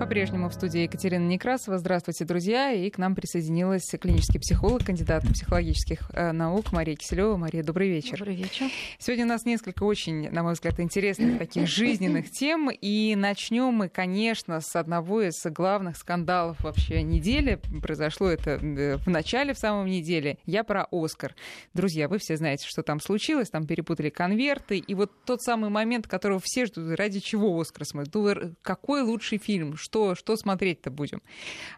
По-прежнему в студии Екатерина Некрасова. Здравствуйте, друзья. И к нам присоединилась клинический психолог, кандидат психологических э, наук Мария Киселева. Мария, добрый вечер. Добрый вечер. Сегодня у нас несколько очень, на мой взгляд, интересных таких жизненных тем. И начнем мы, конечно, с одного из главных скандалов вообще недели. Произошло это э, в начале, в самом неделе. Я про Оскар. Друзья, вы все знаете, что там случилось. Там перепутали конверты. И вот тот самый момент, которого все ждут, ради чего Оскар смотрят. Какой лучший фильм? Что, что смотреть-то будем.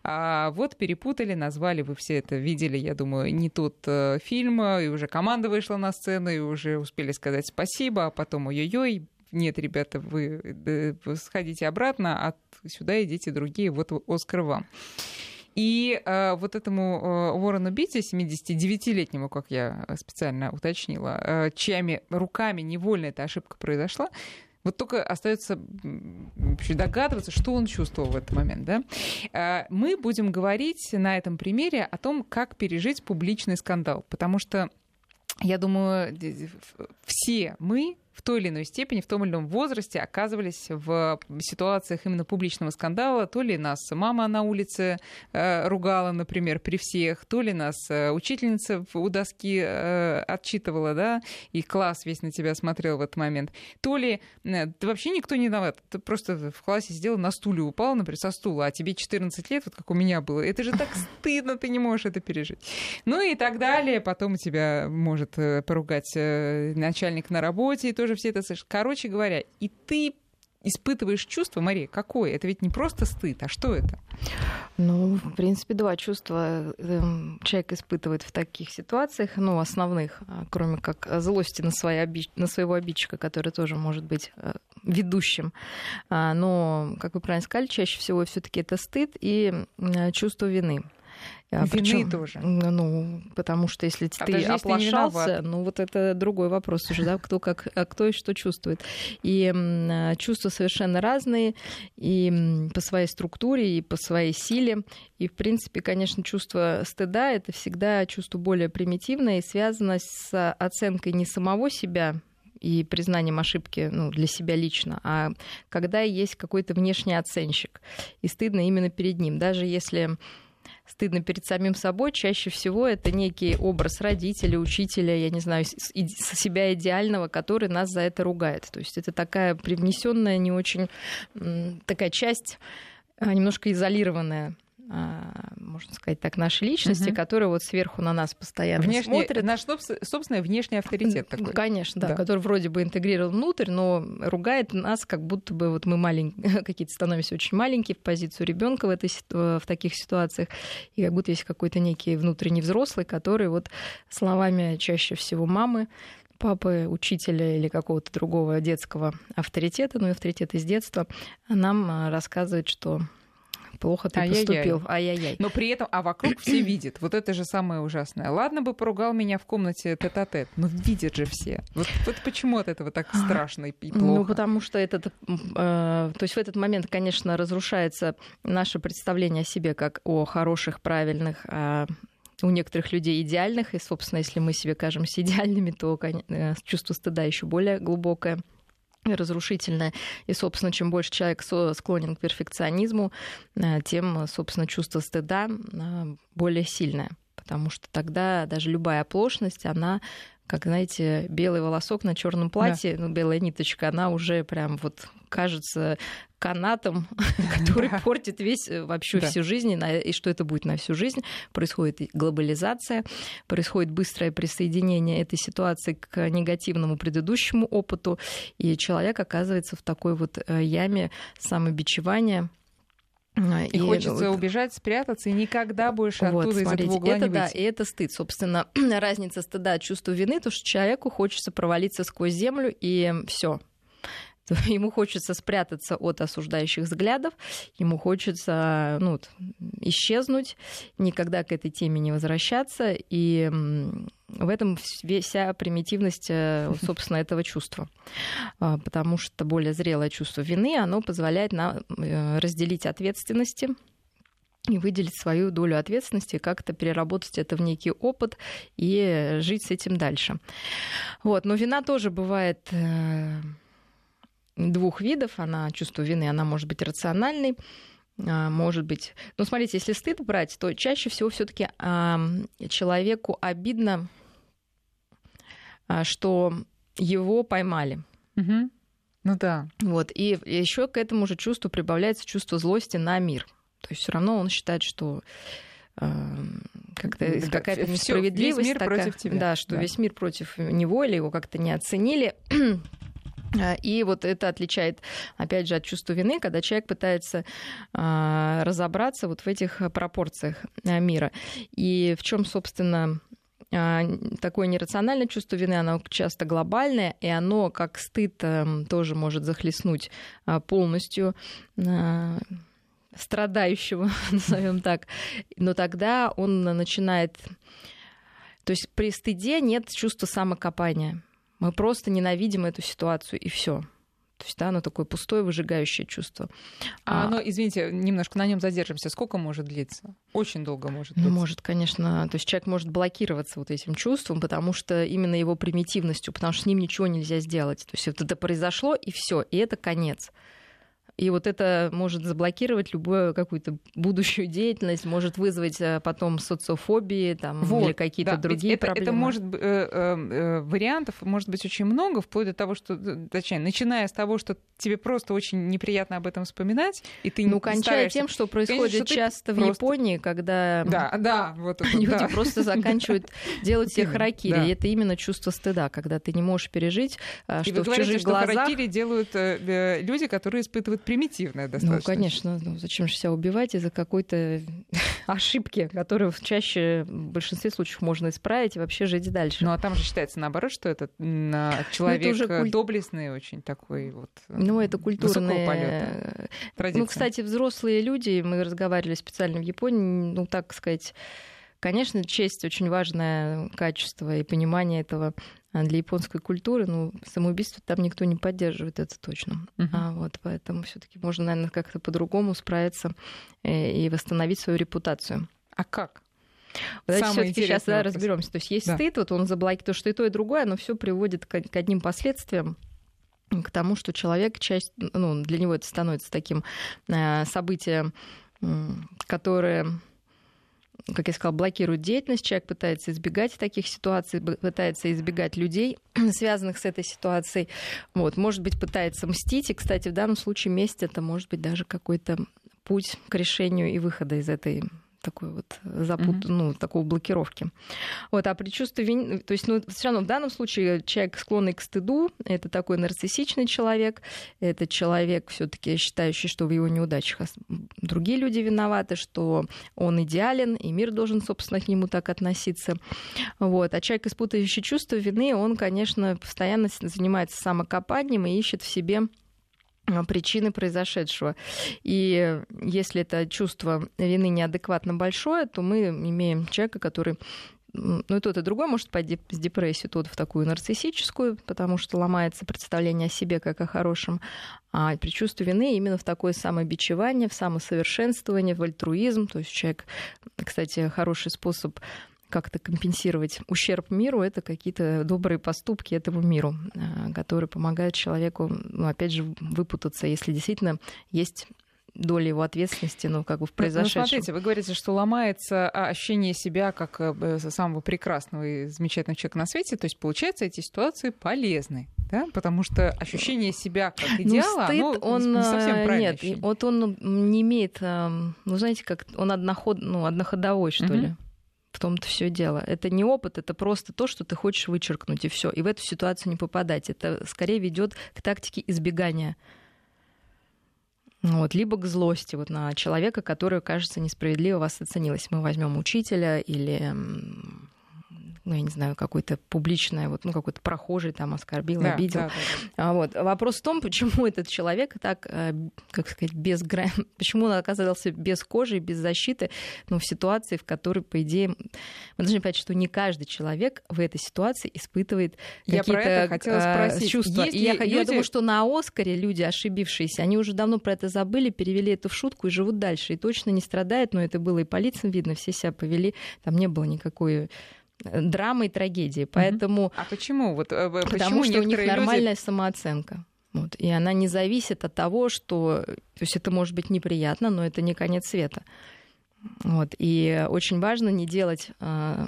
А вот перепутали, назвали, вы все это видели, я думаю, не тот э, фильм, и уже команда вышла на сцену, и уже успели сказать спасибо, а потом ой-ой-ой, нет, ребята, вы, э, сходите обратно, а сюда идите другие, вот Оскар вам. И э, вот этому э, Уоррену Битти, 79-летнему, как я специально уточнила, э, чьими руками невольно эта ошибка произошла, вот только остается догадываться, что он чувствовал в этот момент. Да? А, мы будем говорить на этом примере о том, как пережить публичный скандал. Потому что я думаю, все мы в той или иной степени, в том или ином возрасте оказывались в ситуациях именно публичного скандала. То ли нас мама на улице э, ругала, например, при всех, то ли нас э, учительница у доски э, отчитывала, да, и класс весь на тебя смотрел в этот момент. То ли э, вообще никто не виноват, ты просто в классе сидела, на стуле упал, например, со стула, а тебе 14 лет, вот как у меня было. Это же так стыдно, ты не можешь это пережить. Ну и так далее. Потом тебя может э, поругать э, начальник на работе, и тоже все это слышат. Короче говоря, и ты испытываешь чувство, Мария, какое? Это ведь не просто стыд, а что это? Ну, в принципе, два чувства эм, человек испытывает в таких ситуациях, ну, основных, а, кроме как злости на, свои на своего обидчика, который тоже может быть э, ведущим. А, но, как вы правильно сказали, чаще всего все таки это стыд и чувство вины. А Вины Причем, тоже. Ну, потому что если а ты оплошался, ну вот это другой вопрос уже, да, кто как, а кто и что чувствует. И а, чувства совершенно разные и по своей структуре, и по своей силе. И, в принципе, конечно, чувство стыда — это всегда чувство более примитивное и связано с оценкой не самого себя, и признанием ошибки ну, для себя лично, а когда есть какой-то внешний оценщик. И стыдно именно перед ним. Даже если стыдно перед самим собой, чаще всего это некий образ родителя, учителя, я не знаю, себя идеального, который нас за это ругает. То есть это такая привнесенная, не очень такая часть а, немножко изолированная можно сказать так, нашей личности, угу. которая вот сверху на нас постоянно Внешний, смотрит. Наш собственный внешний авторитет такой. Конечно, да, да, который вроде бы интегрирован внутрь, но ругает нас, как будто бы вот мы маленькие, какие-то становимся очень маленькие в позицию ребенка в, этой, в таких ситуациях, и как будто есть какой-то некий внутренний взрослый, который вот словами чаще всего мамы папы, учителя или какого-то другого детского авторитета, ну и авторитет из детства, нам а, рассказывает, что плохо ты Ай-яй-яй. поступил. Ай-яй-яй. Но при этом, а вокруг все видят. Вот это же самое ужасное. Ладно бы поругал меня в комнате тет-а-тет, но видят же все. Вот, вот почему от этого так страшно и плохо? Ну, потому что этот, э, то есть в этот момент, конечно, разрушается наше представление о себе как о хороших, правильных, э, у некоторых людей идеальных, и, собственно, если мы себе кажемся идеальными, то э, чувство стыда еще более глубокое разрушительное. И, собственно, чем больше человек склонен к перфекционизму, э, тем, собственно, чувство стыда э, более сильное. Потому что тогда даже любая оплошность, она как, знаете, белый волосок на черном платье, да. ну, белая ниточка, она уже прям вот кажется канатом, который да. портит весь э, вообще да. всю жизнь, и что это будет на всю жизнь. Происходит глобализация, происходит быстрое присоединение этой ситуации к негативному предыдущему опыту, и человек оказывается в такой вот э, яме самобичевания, и, и хочется вот... убежать, спрятаться и никогда больше вот, оттуда смотрите, из этого угла это, не выйти. Да, и это стыд. Собственно, разница стыда чувства вины, то что человеку хочется провалиться сквозь землю, и все, ему хочется спрятаться от осуждающих взглядов, ему хочется ну, исчезнуть, никогда к этой теме не возвращаться, и в этом вся примитивность, э, собственно, этого чувства. А, потому что более зрелое чувство вины, оно позволяет нам э, разделить ответственности, и выделить свою долю ответственности, как-то переработать это в некий опыт и жить с этим дальше. Вот. Но вина тоже бывает э, двух видов. Она, чувство вины, она может быть рациональной, а, может быть. Ну, смотрите, если стыд брать, то чаще всего все-таки человеку обидно, а, что его поймали. Угу. Ну да. Вот. И еще к этому же чувству прибавляется чувство злости на мир. То есть все равно он считает, что как-то да, какая-то несправедливость весь мир такая, против тебя. Да, что да. весь мир против него или его как-то не оценили. А, и вот это отличает, опять же, от чувства вины, когда человек пытается а, разобраться вот в этих пропорциях а, мира. И в чем, собственно, такое нерациональное чувство вины, оно часто глобальное, и оно, как стыд, эм, тоже может захлестнуть полностью страдающего, назовем так. Но тогда он начинает... То есть при стыде нет чувства самокопания. Мы просто ненавидим эту ситуацию, и все. То есть, да, оно такое пустое, выжигающее чувство. А, а оно, извините, немножко на нем задержимся. Сколько может длиться? Очень долго может длиться. Может, конечно. То есть человек может блокироваться вот этим чувством, потому что именно его примитивностью, потому что с ним ничего нельзя сделать. То есть вот это произошло, и все, и это конец. И вот это может заблокировать любую какую-то будущую деятельность, может вызвать э, потом социофобии там, вот, или какие-то да, другие это, проблемы. Это может э, э, вариантов может быть очень много, вплоть до того, что, точнее, начиная с того, что тебе просто очень неприятно об этом вспоминать, и ты ну кончая стараешься... тем, что происходит Конечно, часто в просто... Японии, когда да, да, вот это, люди да. просто заканчивают делать себе харакири, да. и это именно чувство стыда, когда ты не можешь пережить, а, что и вы в говорите, чужих что глазах харакири делают люди, которые испытывают примитивное достаточно. Ну, конечно, ну, зачем же себя убивать из-за какой-то ошибки, которую чаще в большинстве случаев можно исправить и вообще жить дальше. Ну, а там же считается наоборот, что это человек ну, это куль... доблестный очень такой вот. Ну, это культурная традиция. Ну, кстати, взрослые люди, мы разговаривали специально в Японии, ну, так сказать, Конечно, честь очень важное качество и понимание этого а для японской культуры, ну, самоубийство там никто не поддерживает, это точно. Uh-huh. А, вот, поэтому все-таки можно, наверное, как-то по-другому справиться э, и восстановить свою репутацию. А как? Давайте все-таки сейчас да, разберемся. То есть есть да. стыд, вот он заблокирует, то, что и то, и другое, оно все приводит к, к одним последствиям к тому, что человек часть, ну, для него это становится таким э, событием, которое как я сказала, блокирует деятельность, человек пытается избегать таких ситуаций, пытается избегать людей, связанных с этой ситуацией. Вот, может быть, пытается мстить. И, кстати, в данном случае месть это может быть даже какой-то путь к решению и выхода из этой такой вот запут, mm-hmm. ну, такой блокировки. Вот, а предчувствие вины, то есть, ну, все равно в данном случае человек склонный к стыду, это такой нарциссичный человек, это человек все-таки считающий, что в его неудачах другие люди виноваты, что он идеален, и мир должен, собственно, к нему так относиться. Вот. А человек, испытывающий чувство вины, он, конечно, постоянно занимается самокопанием и ищет в себе причины произошедшего. И если это чувство вины неадекватно большое, то мы имеем человека, который ну и тот, и другой может пойти с депрессии, тот в такую нарциссическую, потому что ломается представление о себе как о хорошем, а при чувстве вины именно в такое самобичевание, в самосовершенствование, в альтруизм. То есть человек, кстати, хороший способ как-то компенсировать ущерб миру, это какие-то добрые поступки этому миру, э, которые помогают человеку, ну, опять же, выпутаться, если действительно есть доля его ответственности, ну, как бы в ну, ну, произошедшем. Ну, смотрите, вы говорите, что ломается а, ощущение себя как э, самого прекрасного и замечательного человека на свете, то есть, получается, эти ситуации полезны, да? Потому что ощущение себя как ну, идеала, ну, стыд, он, не совсем правильно. Нет, ощущение. вот он не имеет, эм, ну, знаете, как он одноход, ну, одноходовой, что угу. ли. В том-то все дело. Это не опыт, это просто то, что ты хочешь вычеркнуть, и все. И в эту ситуацию не попадать. Это скорее ведет к тактике избегания. Вот, либо к злости вот, на человека, который, кажется, несправедливо вас оценилось. Мы возьмем учителя или ну, я не знаю, какой-то публичное, вот, ну, какой-то прохожий там оскорбил, да, обидел. Да, да. А вот. Вопрос в том, почему этот человек так, э, как сказать, без грани, почему он оказался без кожи, без защиты, ну, в ситуации, в которой, по идее, мы должны понять, что не каждый человек в этой ситуации испытывает какие-то э, чувства. И я, люди... я думаю, что на Оскаре люди, ошибившиеся, они уже давно про это забыли, перевели эту в шутку и живут дальше. И точно не страдают, но это было и по лицам видно, все себя повели, там не было никакой драмы и трагедии. Поэтому... А почему? Вот, э, потому почему что у них нормальная люди... самооценка. Вот. И она не зависит от того, что... То есть это может быть неприятно, но это не конец света. Вот. И очень важно не делать а,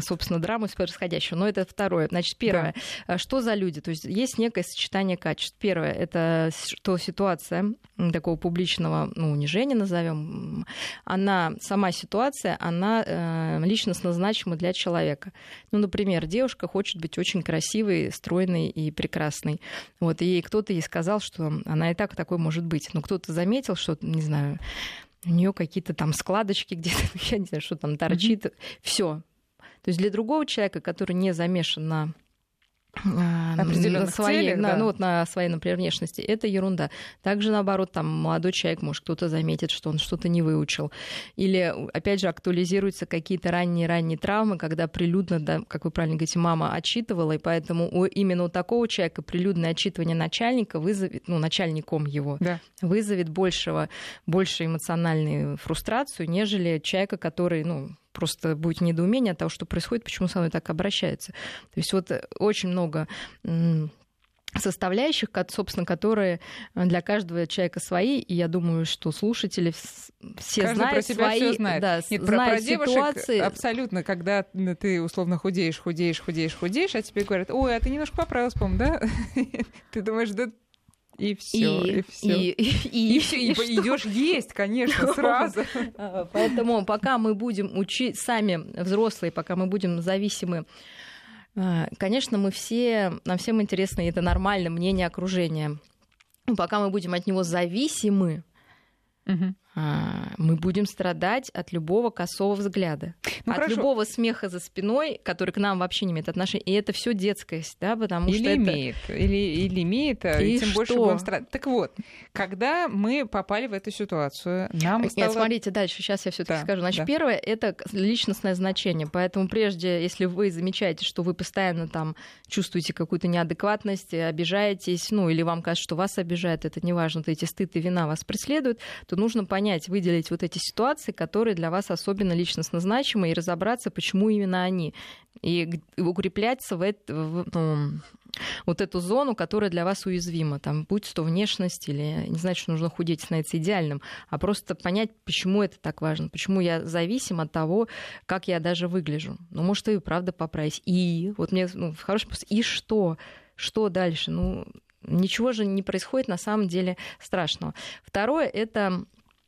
собственно, драму происходящего. Но это второе. Значит, первое. Да. А что за люди? То есть есть некое сочетание качеств. Первое — это что ситуация такого публичного ну, унижения, назовем, она, сама ситуация, она э, личностно значима для человека. Ну, например, девушка хочет быть очень красивой, стройной и прекрасной. Вот, и кто-то ей сказал, что она и так такой может быть. Но кто-то заметил, что, не знаю, у нее какие-то там складочки где-то, я не знаю, что там торчит. Mm-hmm. Все, то есть для другого человека, который не замешан на а, на своей, целях, на, да. ну, вот на своей, например, внешности. Это ерунда. Также, наоборот, там молодой человек, может, кто-то заметит, что он что-то не выучил. Или, опять же, актуализируются какие-то ранние-ранние травмы, когда прилюдно, да, как вы правильно говорите, мама отчитывала, и поэтому у, именно у такого человека прилюдное отчитывание начальника вызовет, ну, начальником его, да. вызовет большего, больше эмоциональную фрустрацию, нежели человека, который, ну, просто будет недоумение от того, что происходит, почему со мной так обращается. То есть вот э, очень много составляющих, собственно, которые для каждого человека свои, и я думаю, что слушатели все Каждый знают про себя свои, все знает. Да, Нет, знают про, про девушек ситуации. абсолютно, когда ты условно худеешь, худеешь, худеешь, худеешь, а тебе говорят, ой, а ты немножко поправилась, по-моему, да? Ты думаешь, да и все, и, и все. И, и, и, и, все, и, и идешь есть, конечно, сразу. А, поэтому пока мы будем учить сами взрослые, пока мы будем зависимы а, Конечно, мы все, нам всем интересно, и это нормально, мнение окружения. Пока мы будем от него зависимы, угу. А, мы будем страдать от любого косого взгляда, ну, от хорошо. любого смеха за спиной, который к нам вообще не имеет отношения. И это все детскость, да, потому или что имеет, это... или, или имеет, а и тем что? больше будем страдать. Так вот, когда мы попали в эту ситуацию, нам стало... Нет, смотрите дальше, сейчас я все таки да, скажу. Значит, да. первое — это личностное значение. Поэтому прежде, если вы замечаете, что вы постоянно там чувствуете какую-то неадекватность, обижаетесь, ну, или вам кажется, что вас обижают, это неважно, то эти стыд и вина вас преследуют, то нужно понять, понять, выделить вот эти ситуации, которые для вас особенно личностно значимы, и разобраться, почему именно они. И укрепляться в, это, в ну, вот эту зону, которая для вас уязвима. Там, будь то внешность или не значит, что нужно худеть, становиться идеальным, а просто понять, почему это так важно, почему я зависим от того, как я даже выгляжу. Ну, может, и правда поправить. И вот мне ну, в хорошем смысле, и что? Что дальше? Ну, ничего же не происходит на самом деле страшного. Второе — это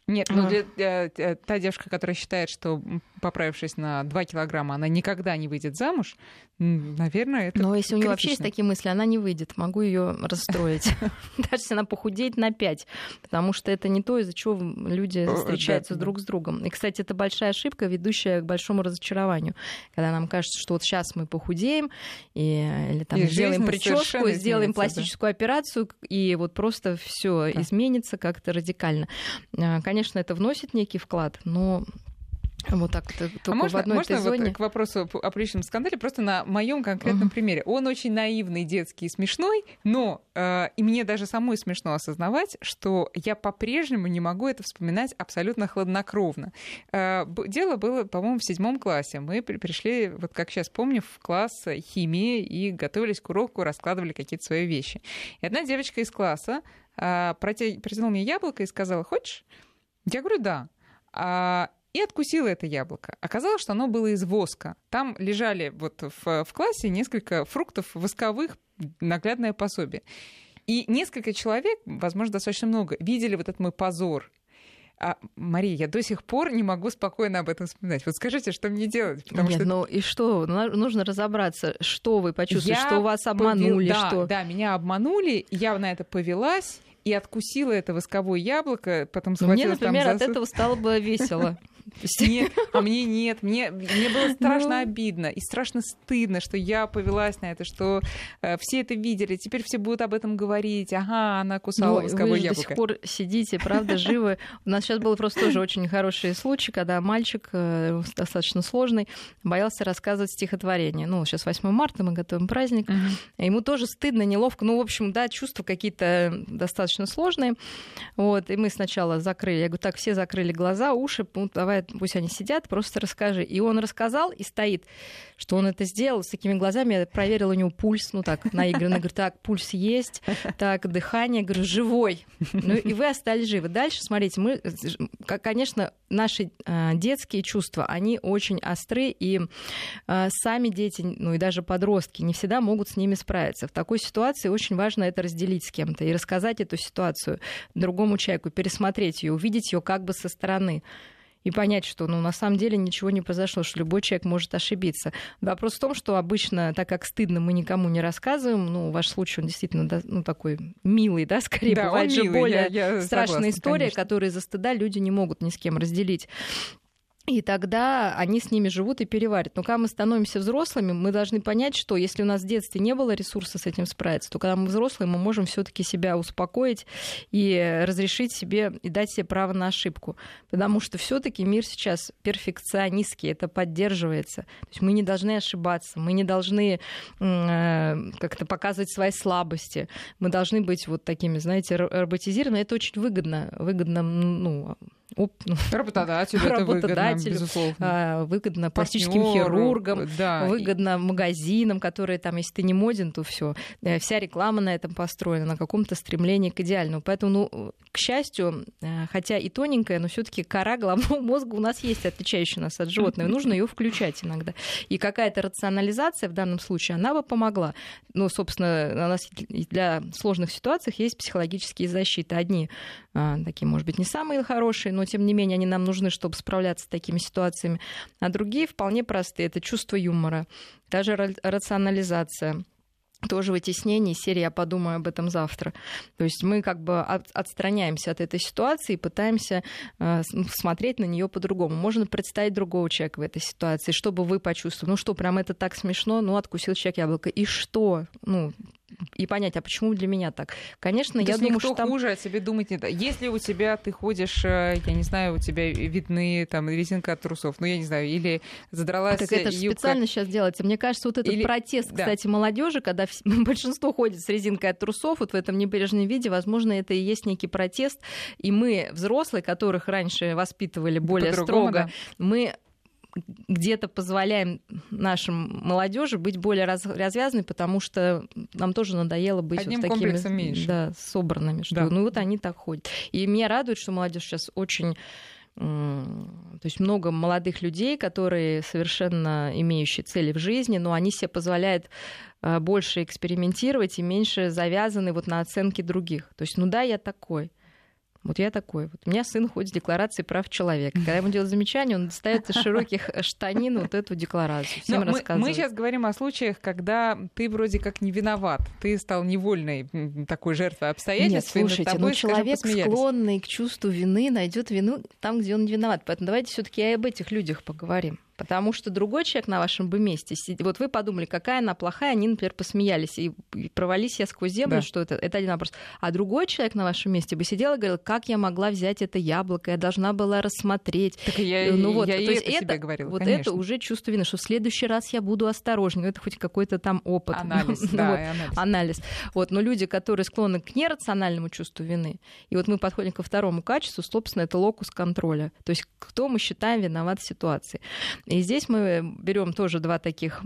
нет, ну для, для, для, та девушка, которая считает, что поправившись на 2 килограмма, она никогда не выйдет замуж, наверное, это Но если у нее вообще есть такие мысли, она не выйдет. Могу ее расстроить. Даже если она похудеет на 5. Потому что это не то, из-за чего люди встречаются друг с другом. И, кстати, это большая ошибка, ведущая к большому разочарованию. Когда нам кажется, что вот сейчас мы похудеем, и, или там и сделаем прическу, сделаем пластическую да. операцию, и вот просто все да. изменится как-то радикально. А, конечно, это вносит некий вклад, но вот так вот, а можно, в одной можно этой зоне. к вопросу о публичном скандале просто на моем конкретном uh-huh. примере. Он очень наивный, детский и смешной, но э, и мне даже самой смешно осознавать, что я по-прежнему не могу это вспоминать абсолютно хладнокровно. Э, дело было, по-моему, в седьмом классе. Мы пришли, вот как сейчас помню, в класс химии и готовились к уроку, раскладывали какие-то свои вещи. И одна девочка из класса э, протянула мне яблоко и сказала, хочешь? Я говорю, да. А, и откусила это яблоко. Оказалось, что оно было из воска. Там лежали вот в, в классе несколько фруктов восковых, наглядное пособие. И несколько человек, возможно, достаточно много, видели вот этот мой позор. А, Мария, я до сих пор не могу спокойно об этом вспоминать. Вот скажите, что мне делать? Потому Нет, что... ну и что? Нужно разобраться, что вы почувствовали, я что вас обманули. Повел... Да, что... да, меня обманули, я на это повелась и откусила это восковое яблоко, потом схватила Мне, например, там за... от этого стало бы весело. Нет, а мне нет. Мне, мне было страшно ну... обидно и страшно стыдно, что я повелась на это, что э, все это видели. Теперь все будут об этом говорить. Ага, она кусала ну, восковое вы яблоко. до сих пор сидите, правда, живы. У нас сейчас был просто тоже очень хороший случай, когда мальчик, э, достаточно сложный, боялся рассказывать стихотворение. Ну, сейчас 8 марта, мы готовим праздник. Uh-huh. Ему тоже стыдно, неловко. Ну, в общем, да, чувства какие-то достаточно сложные. Вот, и мы сначала закрыли. Я говорю, так, все закрыли глаза, уши, ну, давай давай, пусть они сидят, просто расскажи. И он рассказал и стоит, что он это сделал с такими глазами. Я проверила у него пульс, ну так, наигранно. Говорю, так, пульс есть, так, дыхание, говорю, живой. Ну и вы остались живы. Дальше, смотрите, мы, конечно, наши а, детские чувства, они очень остры, и а, сами дети, ну и даже подростки не всегда могут с ними справиться. В такой ситуации очень важно это разделить с кем-то и рассказать эту ситуацию другому человеку, пересмотреть ее, увидеть ее как бы со стороны и понять, что ну, на самом деле ничего не произошло, что любой человек может ошибиться. Вопрос в том, что обычно, так как стыдно, мы никому не рассказываем, ну, ваш случай, он действительно да, ну, такой милый, да, скорее да, бывает же милый, более я, я страшная согласна, история, конечно. которую из-за стыда люди не могут ни с кем разделить. И тогда они с ними живут и переварят. Но когда мы становимся взрослыми, мы должны понять, что если у нас в детстве не было ресурса с этим справиться, то когда мы взрослые, мы можем все-таки себя успокоить и разрешить себе и дать себе право на ошибку. Потому что все-таки мир сейчас перфекционистский, это поддерживается. То есть мы не должны ошибаться, мы не должны э, как-то показывать свои слабости. Мы должны быть вот такими, знаете, роботизированными. Это очень выгодно. Выгодно, ну, оп, ну, Работодателю это выгодно, работодателю, а, выгодно пластическим хирургам, да. выгодно магазинам, которые там, если ты не моден, то все. Вся реклама на этом построена, на каком-то стремлении к идеальному. Поэтому, ну, к счастью, э, хотя и тоненькая, но все-таки кора головного мозга у нас есть, отличающая нас от животного. Нужно ее включать иногда. И какая-то рационализация в данном случае, она бы помогла. Ну, собственно, у нас для сложных ситуаций есть психологические защиты. Одни а, такие, может быть, не самые хорошие, но тем не менее они нам нужны, чтобы справляться с такими ситуациями. А другие вполне простые. Это чувство юмора, даже рационализация тоже вытеснение серии «Я подумаю об этом завтра». То есть мы как бы от, отстраняемся от этой ситуации и пытаемся э, смотреть на нее по-другому. Можно представить другого человека в этой ситуации, чтобы вы почувствовали, ну что, прям это так смешно, ну откусил человек яблоко, и что? Ну, и понять, а почему для меня так? Конечно, То я думаю, никто что там... хуже о себе думать не да. Если у тебя ты ходишь, э, я не знаю, у тебя видны там резинка от трусов, ну я не знаю, или задралась Так это же юбка... специально сейчас делается. Мне кажется, вот этот Или- протест, да. кстати, молодежи, когда большинство ходит с резинкой от трусов, вот в этом небрежном виде, возможно, это и есть некий протест. И мы, взрослые, которых раньше воспитывали более строго, да. мы где-то позволяем нашим молодежи быть более раз- развязанной, потому что нам тоже надоело быть Одним вот такими меньше. Да, собранными. Что, Да. Ну вот они так ходят. И меня радует, что молодежь сейчас очень то есть много молодых людей, которые совершенно имеющие цели в жизни, но они себе позволяют э, больше экспериментировать и меньше завязаны вот на оценки других. То есть, ну да, я такой. Вот я такой. Вот у меня сын ходит с декларацией прав человека. Когда ему делают замечание, он достает из широких штанин вот эту декларацию. Всем Но мы, рассказывает. мы сейчас говорим о случаях, когда ты вроде как не виноват, ты стал невольной такой жертвой Нет, обстоятельств. над слушайте, тобой, ну скажем, человек, посмеялись. склонный к чувству вины, найдет вину там, где он не виноват. Поэтому давайте все-таки и об этих людях поговорим. Потому что другой человек на вашем бы месте, вот вы подумали, какая она плохая, они, например, посмеялись и провались я сквозь землю, Да. что это, это один вопрос. А другой человек на вашем месте бы сидел и говорил, как я могла взять это яблоко, я должна была рассмотреть. Так я, ну вот, я то и есть это, себе говорила, вот конечно. это уже чувство вины, что в следующий раз я буду осторожнее. Ну, это хоть какой-то там опыт. Анализ, Ну, да, вот анализ. анализ. Вот, но люди, которые склонны к нерациональному чувству вины, и вот мы подходим ко второму качеству, собственно, это локус контроля. То есть кто мы считаем виноват в ситуации. И здесь мы берем тоже два таких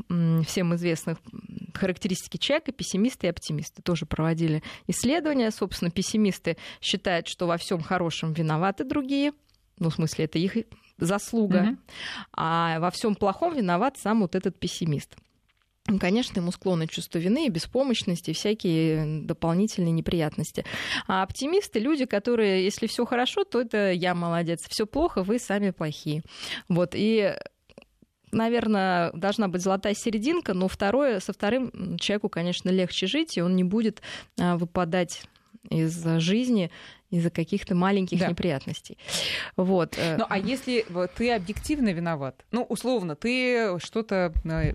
всем известных характеристики человека, пессимисты и оптимисты. Тоже проводили исследования. Собственно, пессимисты считают, что во всем хорошем виноваты другие. Ну, в смысле, это их заслуга. Мгм. А во всем плохом виноват сам вот этот пессимист. Ну, Конечно, ему склонны чувство вины беспомощности, и всякие дополнительные неприятности. А оптимисты люди, которые, если все хорошо, то это я молодец, все плохо, вы сами плохие. Вот и наверное, должна быть золотая серединка, но второе, со вторым человеку, конечно, легче жить, и он не будет а, выпадать из жизни из-за каких-то маленьких Да. неприятностей. Вот. э, Ну, а если ты объективно виноват? Ну, условно, ты что-то э,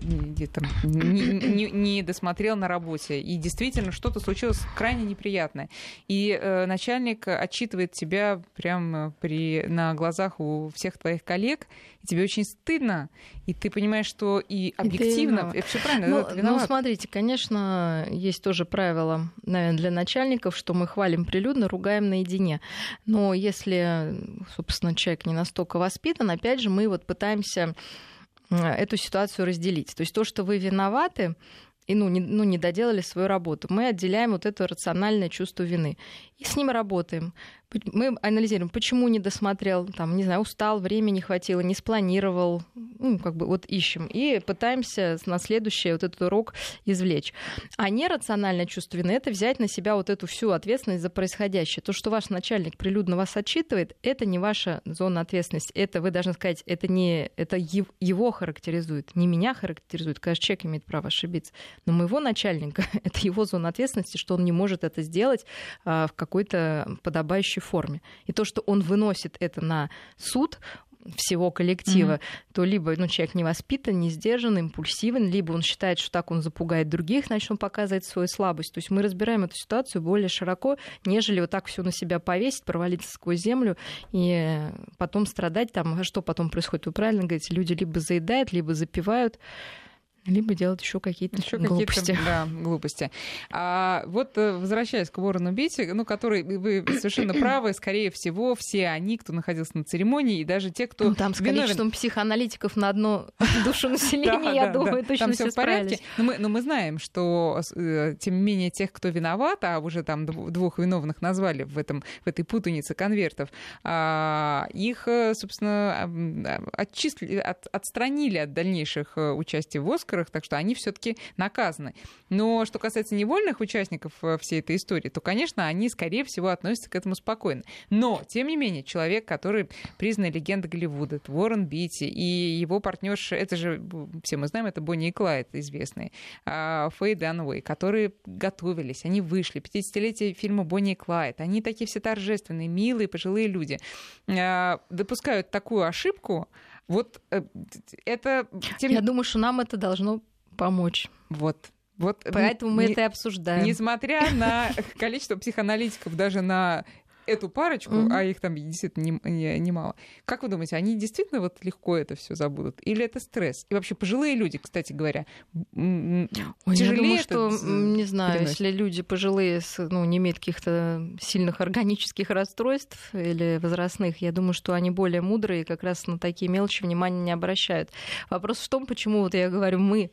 не, не- не досмотрел на работе, и действительно что-то случилось крайне неприятное. И э, начальник отчитывает тебя прямо при, на глазах у всех твоих коллег, и тебе очень стыдно, и ты понимаешь, что и объективно... виноват. все правильно, Ну, да, ты ну, виноват. смотрите, конечно, есть тоже правило, наверное, для начальников, что мы хвалим прилюдно, ругаем наедине. Наедине. Но если, собственно, человек не настолько воспитан, опять же, мы вот пытаемся эту ситуацию разделить. То есть то, что вы виноваты, и ну, не, ну, не доделали свою работу. Мы отделяем вот это рациональное чувство вины. И с ним работаем мы анализируем, почему не досмотрел, там, не знаю, устал, времени не хватило, не спланировал, ну, как бы вот ищем. И пытаемся на следующий вот этот урок извлечь. А нерациональное чувство вины — это взять на себя вот эту всю ответственность за происходящее. То, что ваш начальник прилюдно вас отчитывает, это не ваша зона ответственности. Это, вы должны сказать, это не это его характеризует, не меня характеризует. Каждый человек имеет право ошибиться. Но моего начальника — это его зона ответственности, что он не может это сделать а, в какой-то подобающей форме. И то, что он выносит это на суд, всего коллектива, mm-hmm. то либо ну, человек не воспитан, не сдержан, импульсивен, либо он считает, что так он запугает других, значит, он показывает свою слабость. То есть мы разбираем эту ситуацию более широко, нежели вот так все на себя повесить, провалиться сквозь землю и потом страдать там. А что потом происходит? Вы правильно говорите, люди либо заедают, либо запивают либо делать еще какие-то еще глупости. Какие да, глупости. А вот э, возвращаясь к Ворону Бити, ну, который, вы совершенно правы, скорее всего, все они, кто находился на церемонии, и даже те, кто ну, Там с виновен... количеством психоаналитиков на одну душу населения, я думаю, точно все в порядке. Но мы знаем, что, э, тем не менее, тех, кто виноват, а уже там двух виновных назвали в, этой путанице конвертов, а, их, э, собственно, отстранили от дальнейших участий в «Оскар», Оскарах, так что они все-таки наказаны. Но что касается невольных участников э, всей этой истории, то, конечно, они, скорее всего, относятся к этому спокойно. Но, тем не менее, человек, который признанный легенда Голливуда, это Уоррен Битти, и его партнерша, это же, все мы знаем, это Бонни и Клайд известные, а, Фэй Дануэй, которые готовились, они вышли, 50-летие фильма Бонни и Клайд, они такие все торжественные, милые, пожилые люди, а, допускают такую ошибку, вот э, это... Тем... Я думаю, что нам это должно помочь. Вот. Вот, Поэтому мы не, это и обсуждаем. Несмотря на количество психоаналитиков, даже на эту парочку, mm-hmm. а их там действительно немало. Не, не как вы думаете, они действительно вот легко это все забудут? Или это стресс? И вообще пожилые люди, кстати говоря, Ой, тяжелее я думаю, что, не знаю, переносит? если люди пожилые, ну, не имеют каких-то сильных органических расстройств или возрастных, я думаю, что они более мудрые и как раз на такие мелочи внимания не обращают. Вопрос в том, почему, вот я говорю, мы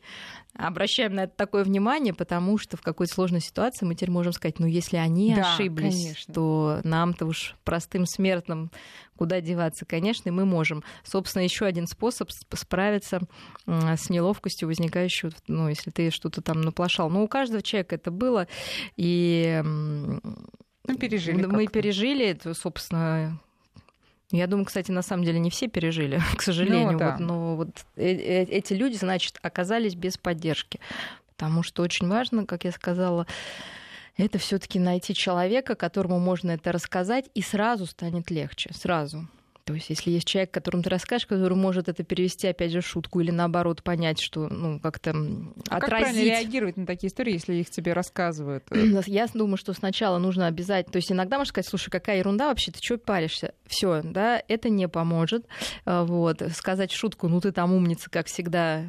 обращаем на это такое внимание, потому что в какой-то сложной ситуации мы теперь можем сказать, ну, если они да, ошиблись, конечно. то нам-то уж простым смертным куда деваться, конечно, и мы можем. Собственно, еще один способ справиться с неловкостью, возникающей, ну, если ты что-то там наплошал. Но у каждого человека это было, и мы пережили. Мы пережили, это, собственно, я думаю, кстати, на самом деле не все пережили, к сожалению. Ну, да. вот, но вот э, э, эти люди, значит, оказались без поддержки. Потому что очень важно, как я сказала, это все-таки найти человека, которому можно это рассказать, и сразу станет легче. Сразу. То есть, если есть человек, которому ты расскажешь, который может это перевести, опять же, в шутку, или наоборот понять, что, ну, как-то а отразить. Как правильно реагировать на такие истории, если их тебе рассказывают? Я думаю, что сначала нужно обязательно... То есть, иногда можно сказать, слушай, какая ерунда вообще, ты что паришься? Все, да, это не поможет. А, вот. Сказать шутку, ну, ты там умница, как всегда,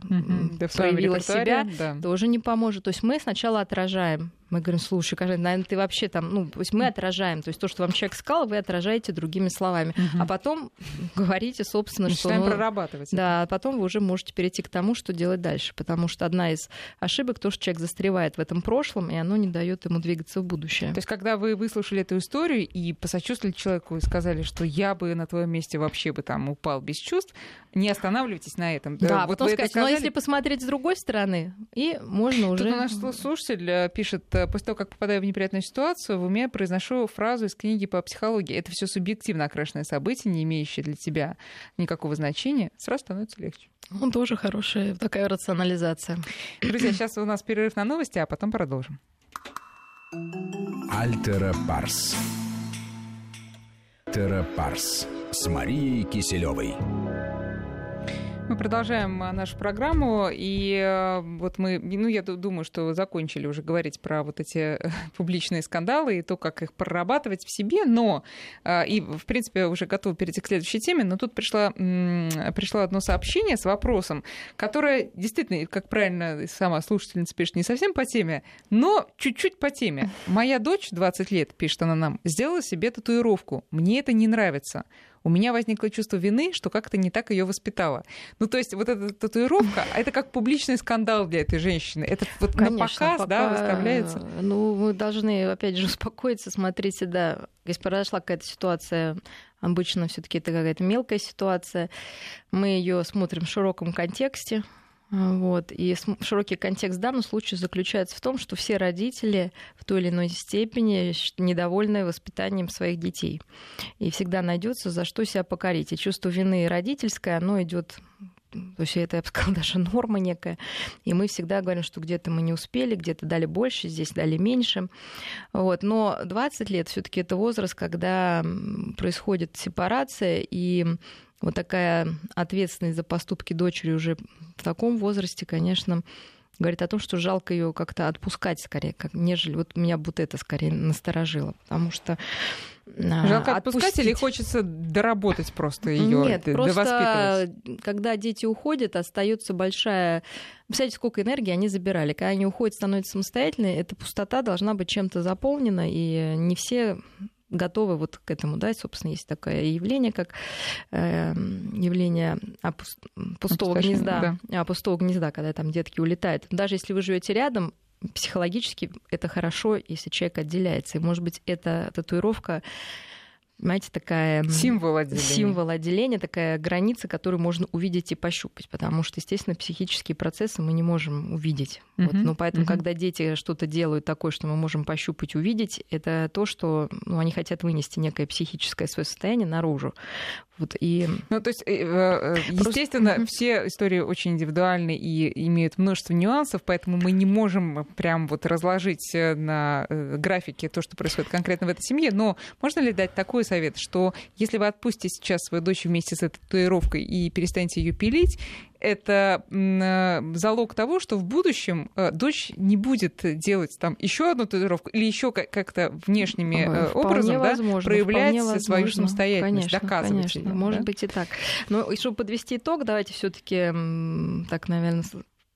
проявила себя, да. тоже не поможет. То есть, мы сначала отражаем мы говорим, слушай, скажи, наверное, ты вообще там, ну, то есть мы отражаем, то есть то, что вам человек сказал, вы отражаете другими словами, угу. а потом говорите, собственно, Начинаем что... Ну, прорабатывать. Да, а потом вы уже можете перейти к тому, что делать дальше, потому что одна из ошибок то, что человек застревает в этом прошлом, и оно не дает ему двигаться в будущее. То есть когда вы выслушали эту историю и посочувствовали человеку и сказали, что я бы на твоем месте вообще бы там упал без чувств, не останавливайтесь на этом. Да, вот потом сказать, но если посмотреть с другой стороны, и можно уже... Тут наш слушатель э, пишет, после того, как попадаю в неприятную ситуацию, в уме произношу фразу из книги по психологии. Это все субъективно окрашенное событие, не имеющее для тебя никакого значения, сразу становится легче. Он тоже хорошая такая рационализация. Друзья, сейчас у нас перерыв на новости, а потом продолжим. Альтера Парс. Тера Парс с Марией Киселевой. Мы продолжаем а, нашу программу, и э, вот мы, ну, я думаю, что закончили уже говорить про вот эти э, публичные скандалы и то, как их прорабатывать в себе, но, а, и, в принципе, уже готова перейти к следующей теме, но тут пришло, пришло одно сообщение с вопросом, которое действительно, как правильно сама слушательница пишет, не совсем по теме, но чуть-чуть по теме. Моя дочь, 20 лет, пишет она нам, сделала себе татуировку. Мне это не нравится у меня возникло чувство вины, что как-то не так ее воспитала. Ну, то есть вот эта татуировка, это как публичный скандал для этой женщины. Это вот Конечно, на показ, пока, да, выставляется. Ну, мы должны, опять же, успокоиться, смотрите, да, если произошла какая-то ситуация, обычно все таки это какая-то мелкая ситуация, мы ее смотрим в широком контексте, вот. И широкий контекст в данном случае заключается в том, что все родители в той или иной степени недовольны воспитанием своих детей. И всегда найдется за что себя покорить. И чувство вины родительское, оно идет то есть это, я бы сказала, даже норма некая. И мы всегда говорим, что где-то мы не успели, где-то дали больше, здесь дали меньше. Вот. Но 20 лет все таки это возраст, когда происходит сепарация, и вот такая ответственность за поступки дочери уже в таком возрасте, конечно, говорит о том, что жалко ее как-то отпускать скорее, как, нежели вот меня будто это скорее насторожило, потому что а, Жалко отпустить. отпускать или хочется доработать просто ее, Нет, просто когда дети уходят, остается большая... Представляете, сколько энергии они забирали. Когда они уходят, становятся самостоятельными, эта пустота должна быть чем-то заполнена, и не все готовы вот к этому, да, собственно, есть такое явление, как э, явление опус... пустого гнезда, да. пустого гнезда, когда там детки улетают. Даже если вы живете рядом, психологически это хорошо, если человек отделяется. И, может быть, эта татуировка понимаете, такая... Символ отделения. Символ отделения, такая граница, которую можно увидеть и пощупать, потому что, естественно, психические процессы мы не можем увидеть. Uh-huh. Вот, но поэтому, uh-huh. когда дети что-то делают такое, что мы можем пощупать, увидеть, это то, что ну, они хотят вынести некое психическое свое состояние наружу. Вот, и... Ну, то есть, э, э, естественно, Просто... все истории очень индивидуальны и имеют множество нюансов, поэтому мы не можем прям вот разложить э, на графике то, что происходит конкретно в этой семье, но можно ли дать такой совет, что если вы отпустите сейчас свою дочь вместе с этой татуировкой и перестанете ее пилить, это залог того, что в будущем дочь не будет делать там еще одну татуировку или еще как-то внешними образом да, проявлять свою самостоятельность, конечно, доказывать. Конечно. Может да? быть и так. Но и чтобы подвести итог, давайте все-таки так, наверное,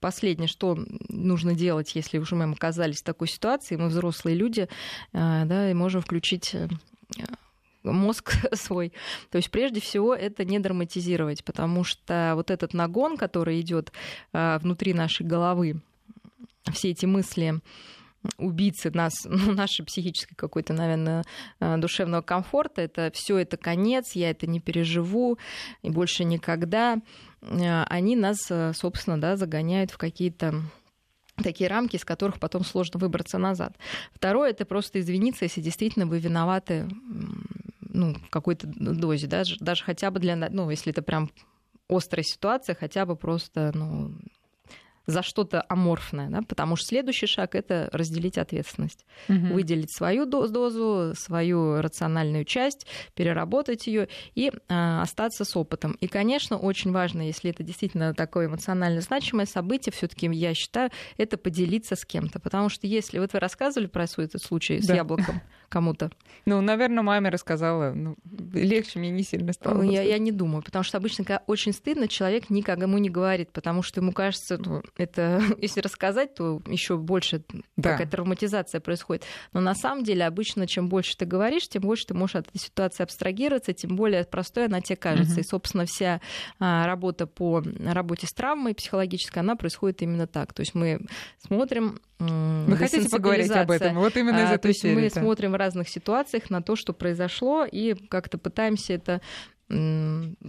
последнее, что нужно делать, если уже мы оказались в такой ситуации, мы взрослые люди, э, да, и можем включить э, мозг свой. То есть прежде всего это не драматизировать, потому что вот этот нагон, который идет э, внутри нашей головы, все эти мысли, убийцы нас, ну, нашей психической какой-то, наверное, э, душевного комфорта. Это все это конец, я это не переживу и больше никогда. Э, они нас, собственно, да, загоняют в какие-то такие рамки, из которых потом сложно выбраться назад. Второе это просто извиниться, если действительно вы виноваты ну, в какой-то дозе, даже, даже хотя бы для, ну, если это прям острая ситуация, хотя бы просто, ну, за что-то аморфное, да, потому что следующий шаг это разделить ответственность, угу. выделить свою дозу, свою рациональную часть, переработать ее и э, остаться с опытом. И, конечно, очень важно, если это действительно такое эмоционально значимое событие, все-таки я считаю, это поделиться с кем-то, потому что если вот вы рассказывали про свой этот случай да. с яблоком кому-то. Ну, наверное, маме рассказала, ну, легче мне не сильно стало. Я, я не думаю, потому что обычно, когда очень стыдно, человек никому не говорит, потому что ему кажется, ну, это, если рассказать, то еще больше да. какая травматизация происходит. Но на самом деле обычно, чем больше ты говоришь, тем больше ты можешь от этой ситуации абстрагироваться, тем более простой она тебе кажется. Угу. И, собственно, вся а, работа по работе с травмой психологической, она происходит именно так. То есть мы смотрим вы хотите поговорить об этом? Вот именно из а, этой То есть мы смотрим в разных ситуациях на то, что произошло, и как-то пытаемся это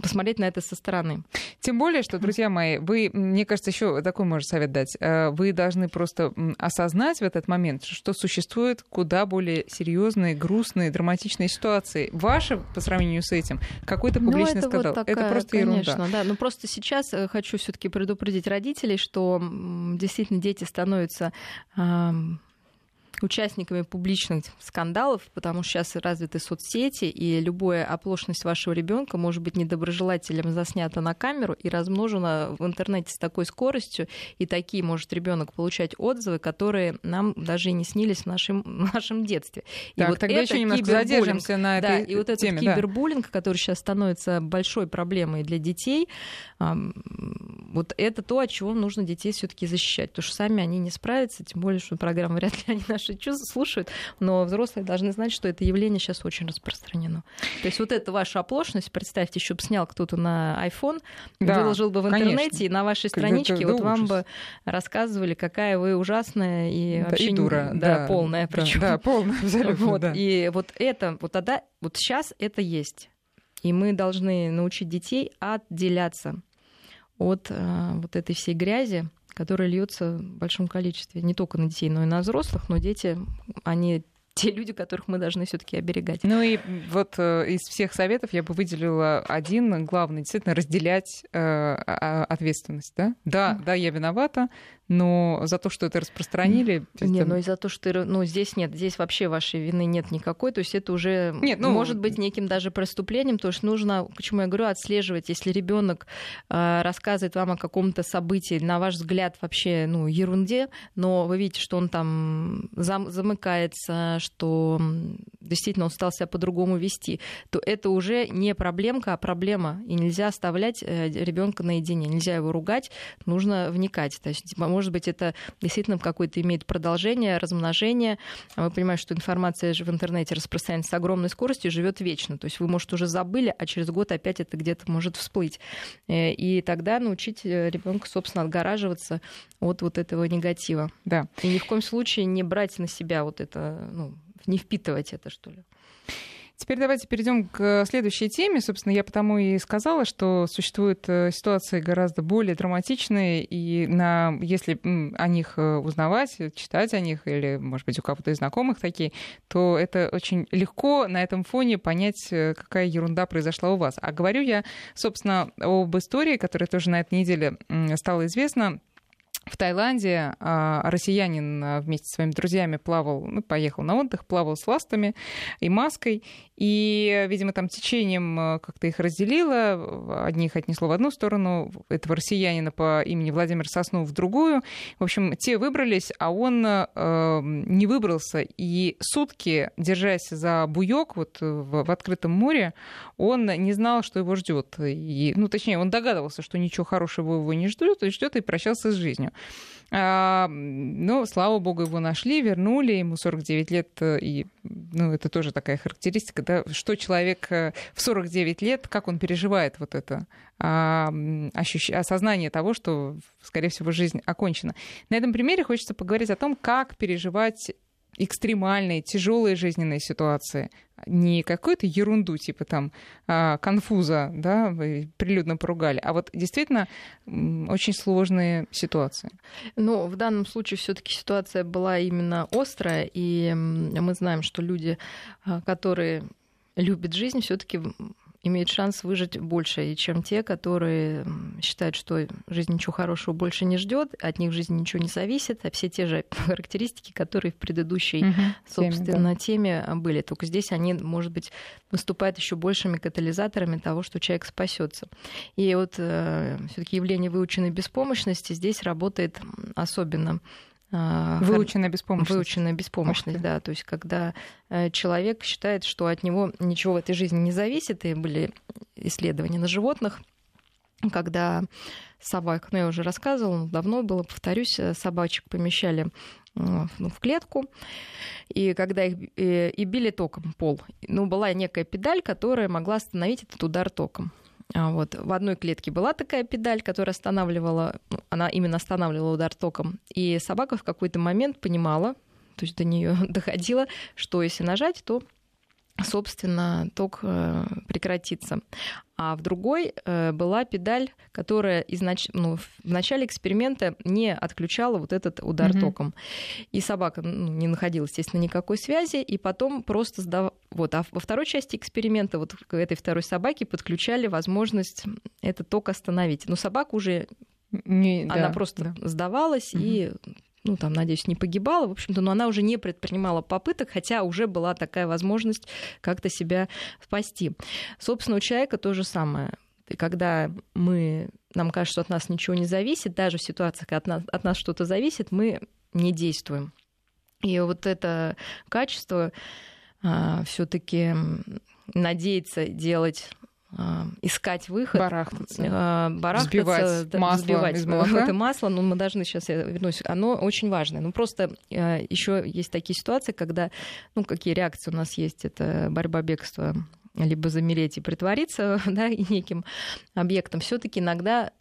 посмотреть на это со стороны. Тем более, что, друзья мои, вы, мне кажется, еще такой можно совет дать. Э, вы должны просто осознать в этот момент, что существуют куда более серьезные, грустные, драматичные ситуации. Ваши, по сравнению с этим, какой-то ну, публичный ну, это скандал. Вот такая, это просто конечно, ерунда. Да. Но просто сейчас э, хочу все-таки предупредить родителей, что действительно дети становятся участниками публичных скандалов, потому что сейчас развиты соцсети, и любая оплошность вашего ребенка может быть недоброжелателем заснята на камеру и размножена в интернете с такой скоростью, и такие может ребенок получать отзывы, которые нам даже и не снились в нашем, в нашем детстве. И так, вот тогда еще немножко задержимся на да, этой и вот этот теме, кибербуллинг, да. который сейчас становится большой проблемой для детей, вот это то, от чего нужно детей все-таки защищать, потому что сами они не справятся, тем более, что программы вряд ли они наши чувства слушают, но взрослые должны знать, что это явление сейчас очень распространено. То есть вот эта ваша оплошность, представьте, еще бы снял кто-то на iPhone, да, выложил бы в интернете, конечно. и на вашей страничке это, вот вам бы рассказывали, какая вы ужасная и да, вообще и дура, да, да, полная, причем. Да, да, полная, абсолютно. Вот, да. И вот это, вот тогда, вот сейчас это есть. И мы должны научить детей отделяться от э, вот этой всей грязи, которая льется в большом количестве не только на детей, но и на взрослых, но дети, они те люди, которых мы должны все-таки оберегать. Ну и вот э, из всех советов я бы выделила один главный, действительно разделять э, ответственность, да? Да, да, я виновата, но за то, что это распространили... Не, это... ну и за то, что... Ну, здесь нет, здесь вообще вашей вины нет никакой, то есть это уже нет, ну... может быть неким даже преступлением, то есть нужно, почему я говорю, отслеживать, если ребенок э, рассказывает вам о каком-то событии, на ваш взгляд вообще, ну, ерунде, но вы видите, что он там зам- замыкается, что действительно он стал себя по-другому вести, то это уже не проблемка, а проблема, и нельзя оставлять э, ребенка наедине, нельзя его ругать, нужно вникать, то есть может быть, это действительно какое-то имеет продолжение, размножение. Мы понимаем, что информация же в интернете распространяется с огромной скоростью и живет вечно. То есть вы, может, уже забыли, а через год опять это где-то может всплыть. Э, и тогда научить э, ребенка, собственно, отгораживаться от вот этого негатива. Да. И ни в коем случае не брать на себя вот это, ну, не впитывать это, что ли. Теперь давайте перейдем к следующей теме. Собственно, я потому и сказала, что существуют э, ситуации гораздо более драматичные, и на, если о них э, узнавать, читать о них, или, может быть, у кого-то из знакомых такие, то это очень легко на этом фоне понять, э, какая ерунда произошла у вас. А говорю я, собственно, об истории, которая тоже на этой неделе стала известна в Таиланде а, россиянин а, вместе со своими друзьями плавал, ну, поехал на отдых, плавал с ластами и маской, и, видимо, там течением а, как-то их разделило, одних отнесло в одну сторону, этого россиянина по имени Владимир Соснов в другую. В общем, те выбрались, а он э, не выбрался, и сутки, держась за буек вот в, в открытом море, он не знал, что его ждет. Ну, точнее, он догадывался, что ничего хорошего его не ждет, и ждет и прощался с жизнью. А, ну, слава богу, его нашли, вернули, ему 49 лет, э, и ну, это тоже такая характеристика, да, что человек э, в 49 лет, как он переживает вот это а, ощущ... осознание того, что, скорее всего, жизнь окончена. На этом примере хочется поговорить о том, как переживать экстремальные, тяжелые жизненные ситуации, не какую-то ерунду типа там а, конфуза, да, вы прилюдно поругали, а вот действительно очень сложные ситуации. Ну, в данном случае все-таки ситуация была именно острая, и мы знаем, что люди, а, которые любят жизнь, все-таки имеют шанс выжить больше, чем те, которые считают, что жизнь ничего хорошего больше не ждет, от них жизнь ничего не зависит, а все те же характеристики, которые в предыдущей, угу, собственно, теме, да. теме были. Только здесь они, может быть, выступают еще большими катализаторами того, что человек спасется. И вот э, все-таки явление выученной беспомощности здесь работает особенно выученная беспомощность. Выученная беспомощность, да. То есть, когда э, человек считает, что от него ничего в этой жизни не зависит, и были исследования на животных, когда собак, ну я уже рассказывала, давно было, повторюсь, э, собачек помещали ну, в клетку, и когда их и, и били током пол, ну, была некая педаль, которая могла остановить этот удар током. А вот. В одной клетке была такая педаль, которая останавливала, ну, она именно останавливала удар током. И собака в какой-то момент понимала, то есть до нее доходило, что если нажать, то собственно, ток э, прекратится. А в другой э, была педаль, которая изнач... ну, в начале эксперимента не отключала вот этот удар mm-hmm. током. И собака ну, не находила, естественно, никакой связи, и потом просто сдав... Вот. А во второй части эксперимента вот к этой второй собаке подключали возможность этот ток остановить. Но собака уже... Не, она да, просто да. сдавалась mm-hmm. и ну, там, надеюсь, не погибала, в общем-то, но она уже не предпринимала попыток, хотя уже была такая возможность как-то себя спасти. Собственно, у человека то же самое. И когда мы, нам кажется, что от нас ничего не зависит, даже в ситуациях, когда от нас, от нас что-то зависит, мы не действуем. И вот это качество а, все-таки надеяться делать искать выход, барахтаться, а, барахтаться взбивать да, масло взбивать из молока. это масло, но мы должны сейчас я вернусь, оно очень важное. Ну просто а, еще есть такие ситуации, когда, ну какие реакции у нас есть, это борьба бегства либо замереть и притвориться да, и неким объектом, все-таки иногда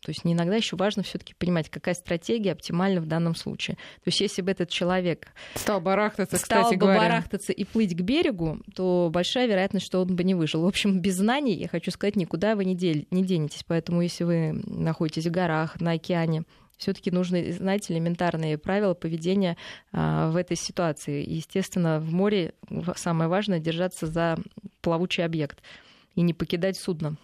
то есть иногда еще важно все-таки понимать, какая стратегия оптимальна в данном случае. То есть если бы этот человек стал барахтаться, стал кстати бы говоря. барахтаться и плыть к берегу, то большая вероятность, что он бы не выжил. В общем, без знаний, я хочу сказать, никуда вы не, дель, не денетесь. Поэтому если вы находитесь в горах, на океане, все-таки нужно знать элементарные правила поведения а, в этой ситуации. Естественно, в море самое важное держаться за плавучий объект и не покидать судно.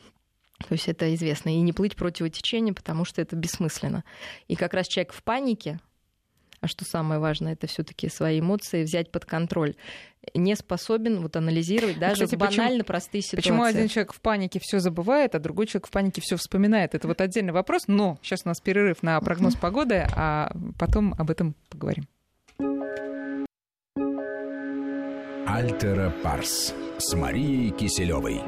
То есть это известно. И не плыть против течения, потому что это бессмысленно. И как раз человек в панике, а что самое важное, это все-таки свои эмоции взять под контроль, не способен вот анализировать даже Кстати, банально почему, простые ситуации. Почему один человек в панике все забывает, а другой человек в панике все вспоминает? Это вот отдельный вопрос. Но сейчас у нас перерыв на прогноз погоды, а потом об этом поговорим. Альтера Парс с Марией Киселевой.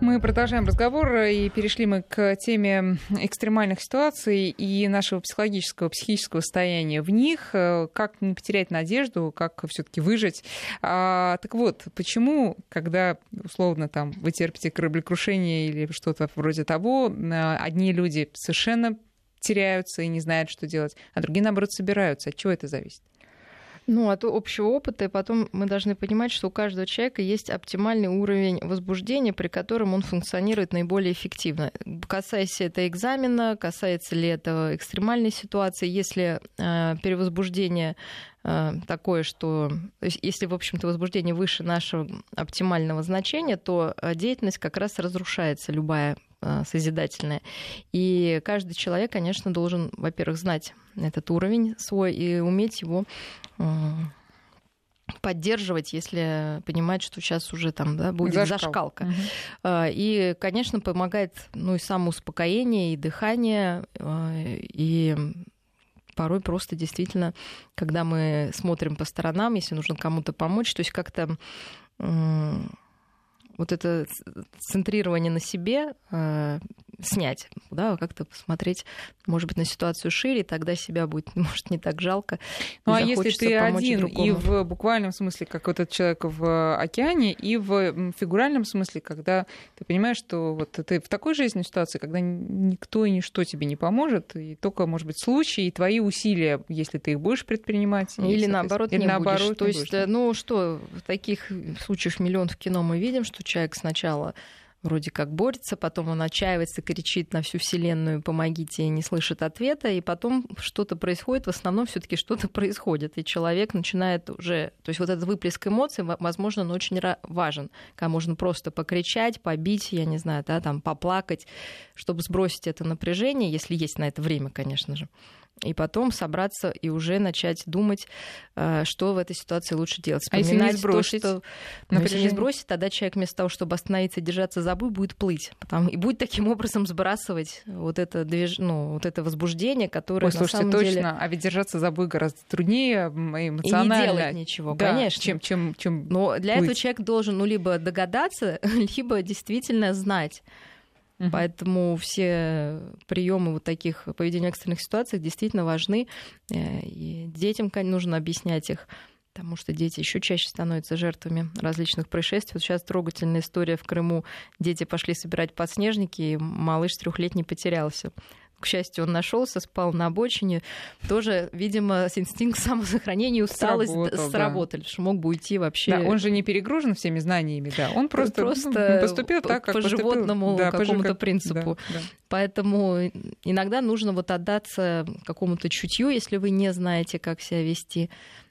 Мы продолжаем разговор и перешли мы к теме экстремальных ситуаций и нашего психологического, психического состояния в них, как не потерять надежду, как все-таки выжить. А, так вот, почему, когда условно там вы терпите кораблекрушение или что-то вроде того, одни люди совершенно теряются и не знают, что делать, а другие, наоборот, собираются. От чего это зависит? Ну, от общего опыта, и потом мы должны понимать, что у каждого человека есть оптимальный уровень возбуждения, при котором он функционирует наиболее эффективно. Касаясь это экзамена, касается ли это экстремальной ситуации, если э, перевозбуждение э, такое, что если, в общем-то, возбуждение выше нашего оптимального значения, то э, деятельность как раз разрушается, любая э, созидательная. И каждый человек, конечно, должен, во-первых, знать этот уровень свой и уметь его поддерживать, если понимать, что сейчас уже там да, будет Зашкал. зашкалка. Угу. И, конечно, помогает ну, и самоуспокоение, и дыхание, а, и порой просто действительно, когда мы смотрим по сторонам, если нужно кому-то помочь, то есть как-то вот это центрирование на себе а, снять, да, как-то посмотреть, может быть, на ситуацию шире, тогда себя будет, может, не так жалко. Ну а если ты один и в буквальном смысле, как вот этот человек в океане, и в фигуральном смысле, когда ты понимаешь, что вот ты в такой жизненной ситуации, когда никто и ничто тебе не поможет, и только, может быть, случай, и твои усилия, если ты их будешь предпринимать. Или наоборот, или не наоборот, будешь. То есть, будешь. ну что, в таких случаях миллион в кино мы видим, что человек сначала вроде как борется, потом он отчаивается, кричит на всю вселенную «помогите» и не слышит ответа, и потом что-то происходит, в основном все таки что-то происходит, и человек начинает уже... То есть вот этот выплеск эмоций, возможно, он очень важен, когда можно просто покричать, побить, я не знаю, да, там, поплакать, чтобы сбросить это напряжение, если есть на это время, конечно же и потом собраться и уже начать думать, э, что в этой ситуации лучше делать. А если не сбросить? То, что... Ну, если не сбросить, тогда человек вместо того, чтобы остановиться и держаться за буй, будет плыть. Потому... И будет таким образом сбрасывать вот это, движ... ну, вот это возбуждение, которое Ой, слушайте, на самом точно. деле... А ведь держаться за буй гораздо труднее эмоционально. И не делать ничего, да, конечно. Чем, чем, чем Но для плыть. этого человек должен ну, либо догадаться, либо действительно знать Угу. Поэтому все приемы вот таких поведения в экстренных ситуациях действительно важны. Э, и детям нужно объяснять их потому что дети еще чаще становятся жертвами различных происшествий. Вот сейчас трогательная история в Крыму. Дети пошли собирать подснежники, и малыш трехлетний потерялся. К счастью, он нашелся, спал на обочине. Тоже, видимо, инстинкт самосохранения и усталость сработал, сработали, да. что мог бы уйти вообще. Да, он же не перегружен всеми знаниями, да. Он просто, просто поступил так, как по поступил. животному да, какому-то как... принципу. Да, да. Поэтому иногда нужно вот отдаться какому-то чутью, если вы не знаете, как себя вести.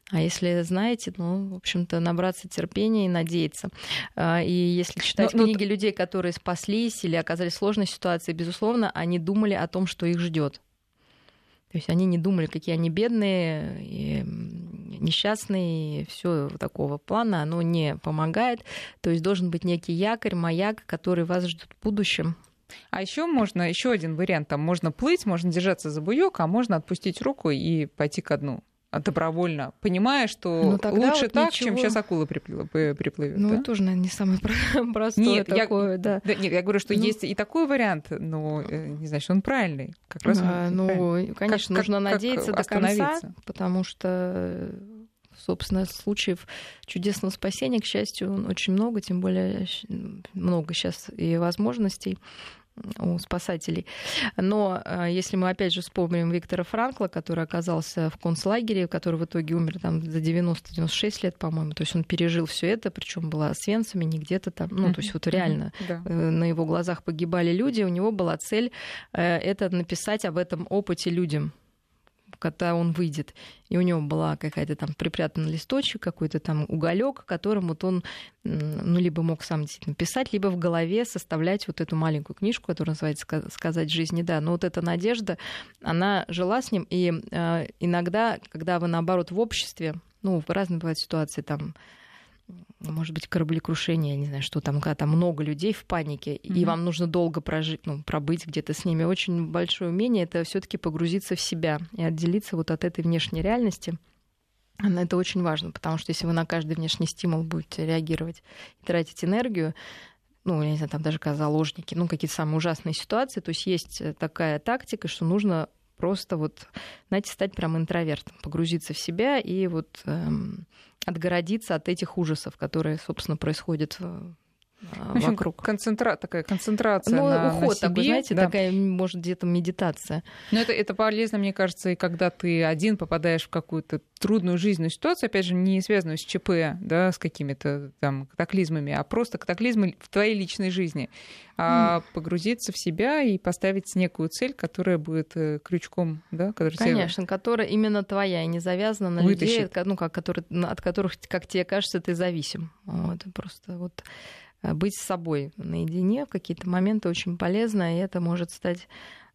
А если знаете, ну, в общем-то, набраться терпения и надеяться. А, и если читать но, книги но... людей, которые спаслись или оказались в сложной ситуации, безусловно, они думали о том, что их ждет. То есть они не думали, какие они бедные и несчастные, все такого плана, оно не помогает. То есть должен быть некий якорь, маяк, который вас ждет в будущем. А еще можно, еще один вариант, там можно плыть, можно держаться за буек, а можно отпустить руку и пойти ко дну добровольно, понимая, что ну, лучше вот так, ничего... чем сейчас акула приплывет. Ну, да? это тоже, наверное, не самое простое нет, такое, я, да. да. Нет, я говорю, что ну... есть и такой вариант, но э, не значит, он правильный. Как раз а, ну, правильный. конечно, как, нужно как, надеяться как до конца, потому что собственно, случаев чудесного спасения, к счастью, очень много, тем более много сейчас и возможностей у спасателей. Но э, если мы опять же вспомним Виктора Франкла, который оказался в концлагере, который в итоге умер там за 90-96 лет, по-моему, то есть он пережил все это, причем была с венцами, не где-то там, ну, то есть вот реально да. на его глазах погибали люди, у него была цель э, это написать об этом опыте людям когда он выйдет, и у него была какая-то там припрятанный листочек, какой-то там уголек, которым вот он, ну, либо мог сам действительно писать, либо в голове составлять вот эту маленькую книжку, которая называется «Сказать жизни да». Но вот эта надежда, она жила с ним, и э, иногда, когда вы, наоборот, в обществе, ну, разные бывают ситуации, там, может быть, кораблекрушение, я не знаю, что там, когда там много людей в панике, mm-hmm. и вам нужно долго прожить, ну, пробыть где-то с ними. Очень большое умение это все-таки погрузиться в себя и отделиться вот от этой внешней реальности. Это очень важно, потому что если вы на каждый внешний стимул будете реагировать и тратить энергию, ну, я не знаю, там даже как заложники, ну, какие-то самые ужасные ситуации, то есть есть такая тактика, что нужно просто вот, знаете, стать прям интровертом, погрузиться в себя и вот эм, отгородиться от этих ужасов, которые, собственно, происходят в общем, вокруг. Концентра... такая концентрация ну, на, уход на себе. такой, знаете, да. такая, может, где-то медитация. Но это, это полезно, мне кажется, и когда ты один попадаешь в какую-то трудную жизненную ситуацию, опять же, не связанную с ЧП, да, с какими-то там катаклизмами, а просто катаклизмы в твоей личной жизни. А mm. погрузиться в себя и поставить некую цель, которая будет э, крючком, да, который Конечно, тебя... которая именно твоя и не завязана на Вытащит. людей, ну, как, которые, от которых, как тебе кажется, ты зависим. Вот, просто вот быть с собой наедине в какие-то моменты очень полезно, и это может стать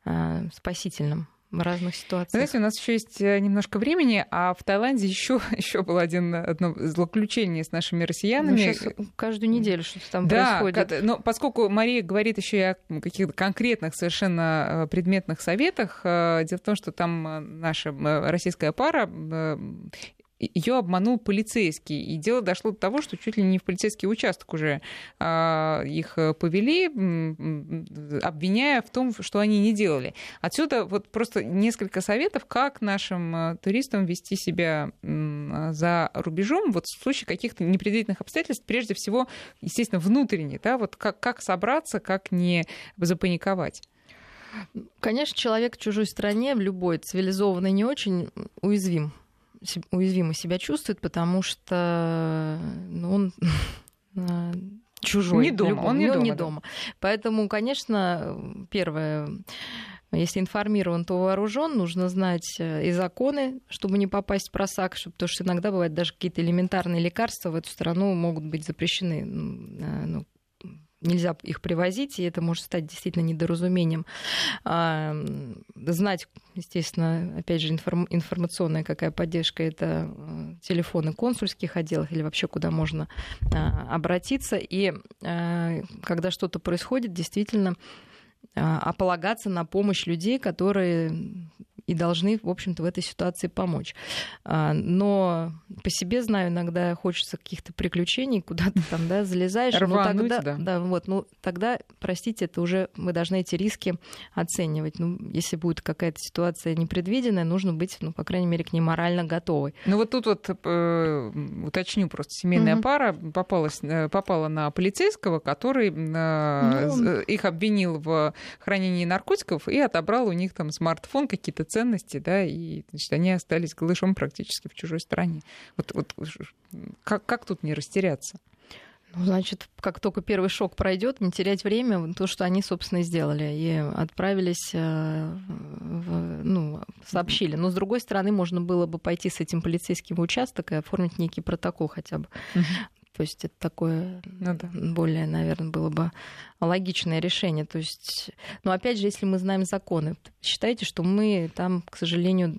э, спасительным в разных ситуациях. Знаете, у нас еще есть э, немножко времени, а в Таиланде еще, еще было один, одно злоключение с нашими россиянами. Ну, каждую неделю что-то там да, происходит. но поскольку Мария говорит еще и о каких-то конкретных совершенно предметных советах, дело в том, что там наша российская пара ее обманул полицейский. И дело дошло до того, что чуть ли не в полицейский участок уже а, их повели, обвиняя в том, что они не делали. Отсюда вот просто несколько советов, как нашим а, туристам вести себя за рубежом вот в случае каких-то непредвиденных обстоятельств, прежде всего, естественно, внутренне, да, вот как, как собраться, как не запаниковать. Конечно, человек в чужой стране, в любой цивилизованной, не очень уязвим уязвимо себя чувствует, потому что ну, он чужой. Не дома, он не, дома, не дома. Да. Поэтому, конечно, первое, если информирован, то вооружен, нужно знать э, и законы, чтобы не попасть в просак, чтобы, потому что иногда бывает даже какие-то элементарные лекарства в эту страну могут быть запрещены э, ну, нельзя их привозить, и это может стать действительно недоразумением. А, знать, естественно, опять же, информ, информационная какая поддержка, это э, телефоны консульских отделов или вообще куда можно а, обратиться. И а, когда что-то происходит, действительно, а полагаться на помощь людей, которые и должны, в общем-то, в этой ситуации помочь. А, но по себе знаю, иногда хочется каких-то приключений, куда ты там, да, залезаешь. Рвануть, ну, тогда, да. да. вот, ну, тогда, простите, это уже мы должны эти риски оценивать. Ну, если будет какая-то ситуация непредвиденная, нужно быть, ну, по крайней мере, к ней морально готовой. Ну, вот тут вот э, уточню просто, семейная mm-hmm. пара попалась, э, попала на полицейского, который э, ну, их обвинил в хранении наркотиков и отобрал у них там смартфон, какие-то ценности, да, и значит, они остались голышом практически в чужой стране. Вот, вот как, как тут не растеряться? Ну, значит, как только первый шок пройдет, не терять время, то, что они, собственно, и сделали, и отправились, э, в, ну, сообщили. Но, с другой стороны, можно было бы пойти с этим полицейским в участок и оформить некий протокол хотя бы. То есть это такое ну, да. более, наверное, было бы логичное решение. То есть, но ну, опять же, если мы знаем законы, считайте, что мы там, к сожалению,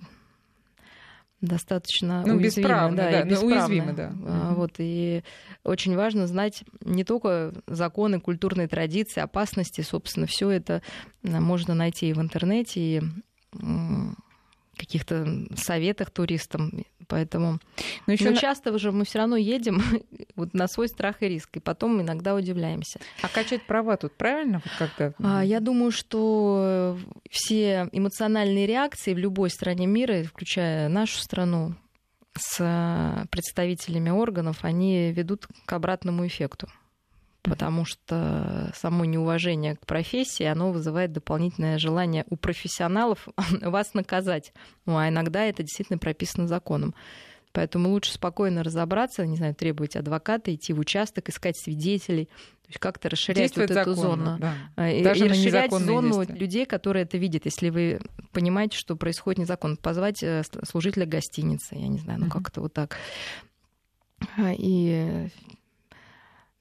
достаточно ну, уязвимы, да, да, и бесправны. уязвимы, да. А, вот, и очень важно знать не только законы, культурные традиции, опасности, собственно, все это можно найти и в интернете, и каких-то советах туристам. Поэтому Но еще на... часто уже мы все равно едем вот на свой страх и риск, и потом иногда удивляемся. А качать права тут правильно? Вот как-то? А, я думаю, что все эмоциональные реакции в любой стране мира, включая нашу страну, с представителями органов, они ведут к обратному эффекту потому что само неуважение к профессии, оно вызывает дополнительное желание у профессионалов вас наказать. Ну, а иногда это действительно прописано законом. Поэтому лучше спокойно разобраться, не знаю, требовать адвоката, идти в участок, искать свидетелей, то есть как-то расширять вот эту зону. Да. А, и, Даже и расширять зону действия. людей, которые это видят. Если вы понимаете, что происходит незаконно, позвать э, служителя гостиницы, я не знаю, ну как-то вот так. А, и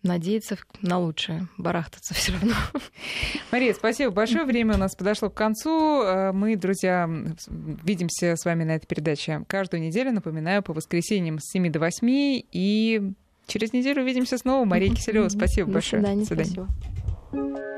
надеяться на лучшее, барахтаться все равно. Мария, спасибо большое. Время у нас подошло к концу. Э, мы, друзья, видимся с вами на этой передаче каждую неделю. Напоминаю, по воскресеньям с 7 до 8. И через неделю увидимся снова. Мария Киселева, спасибо до большое. Свидания, до свидания. Спасибо.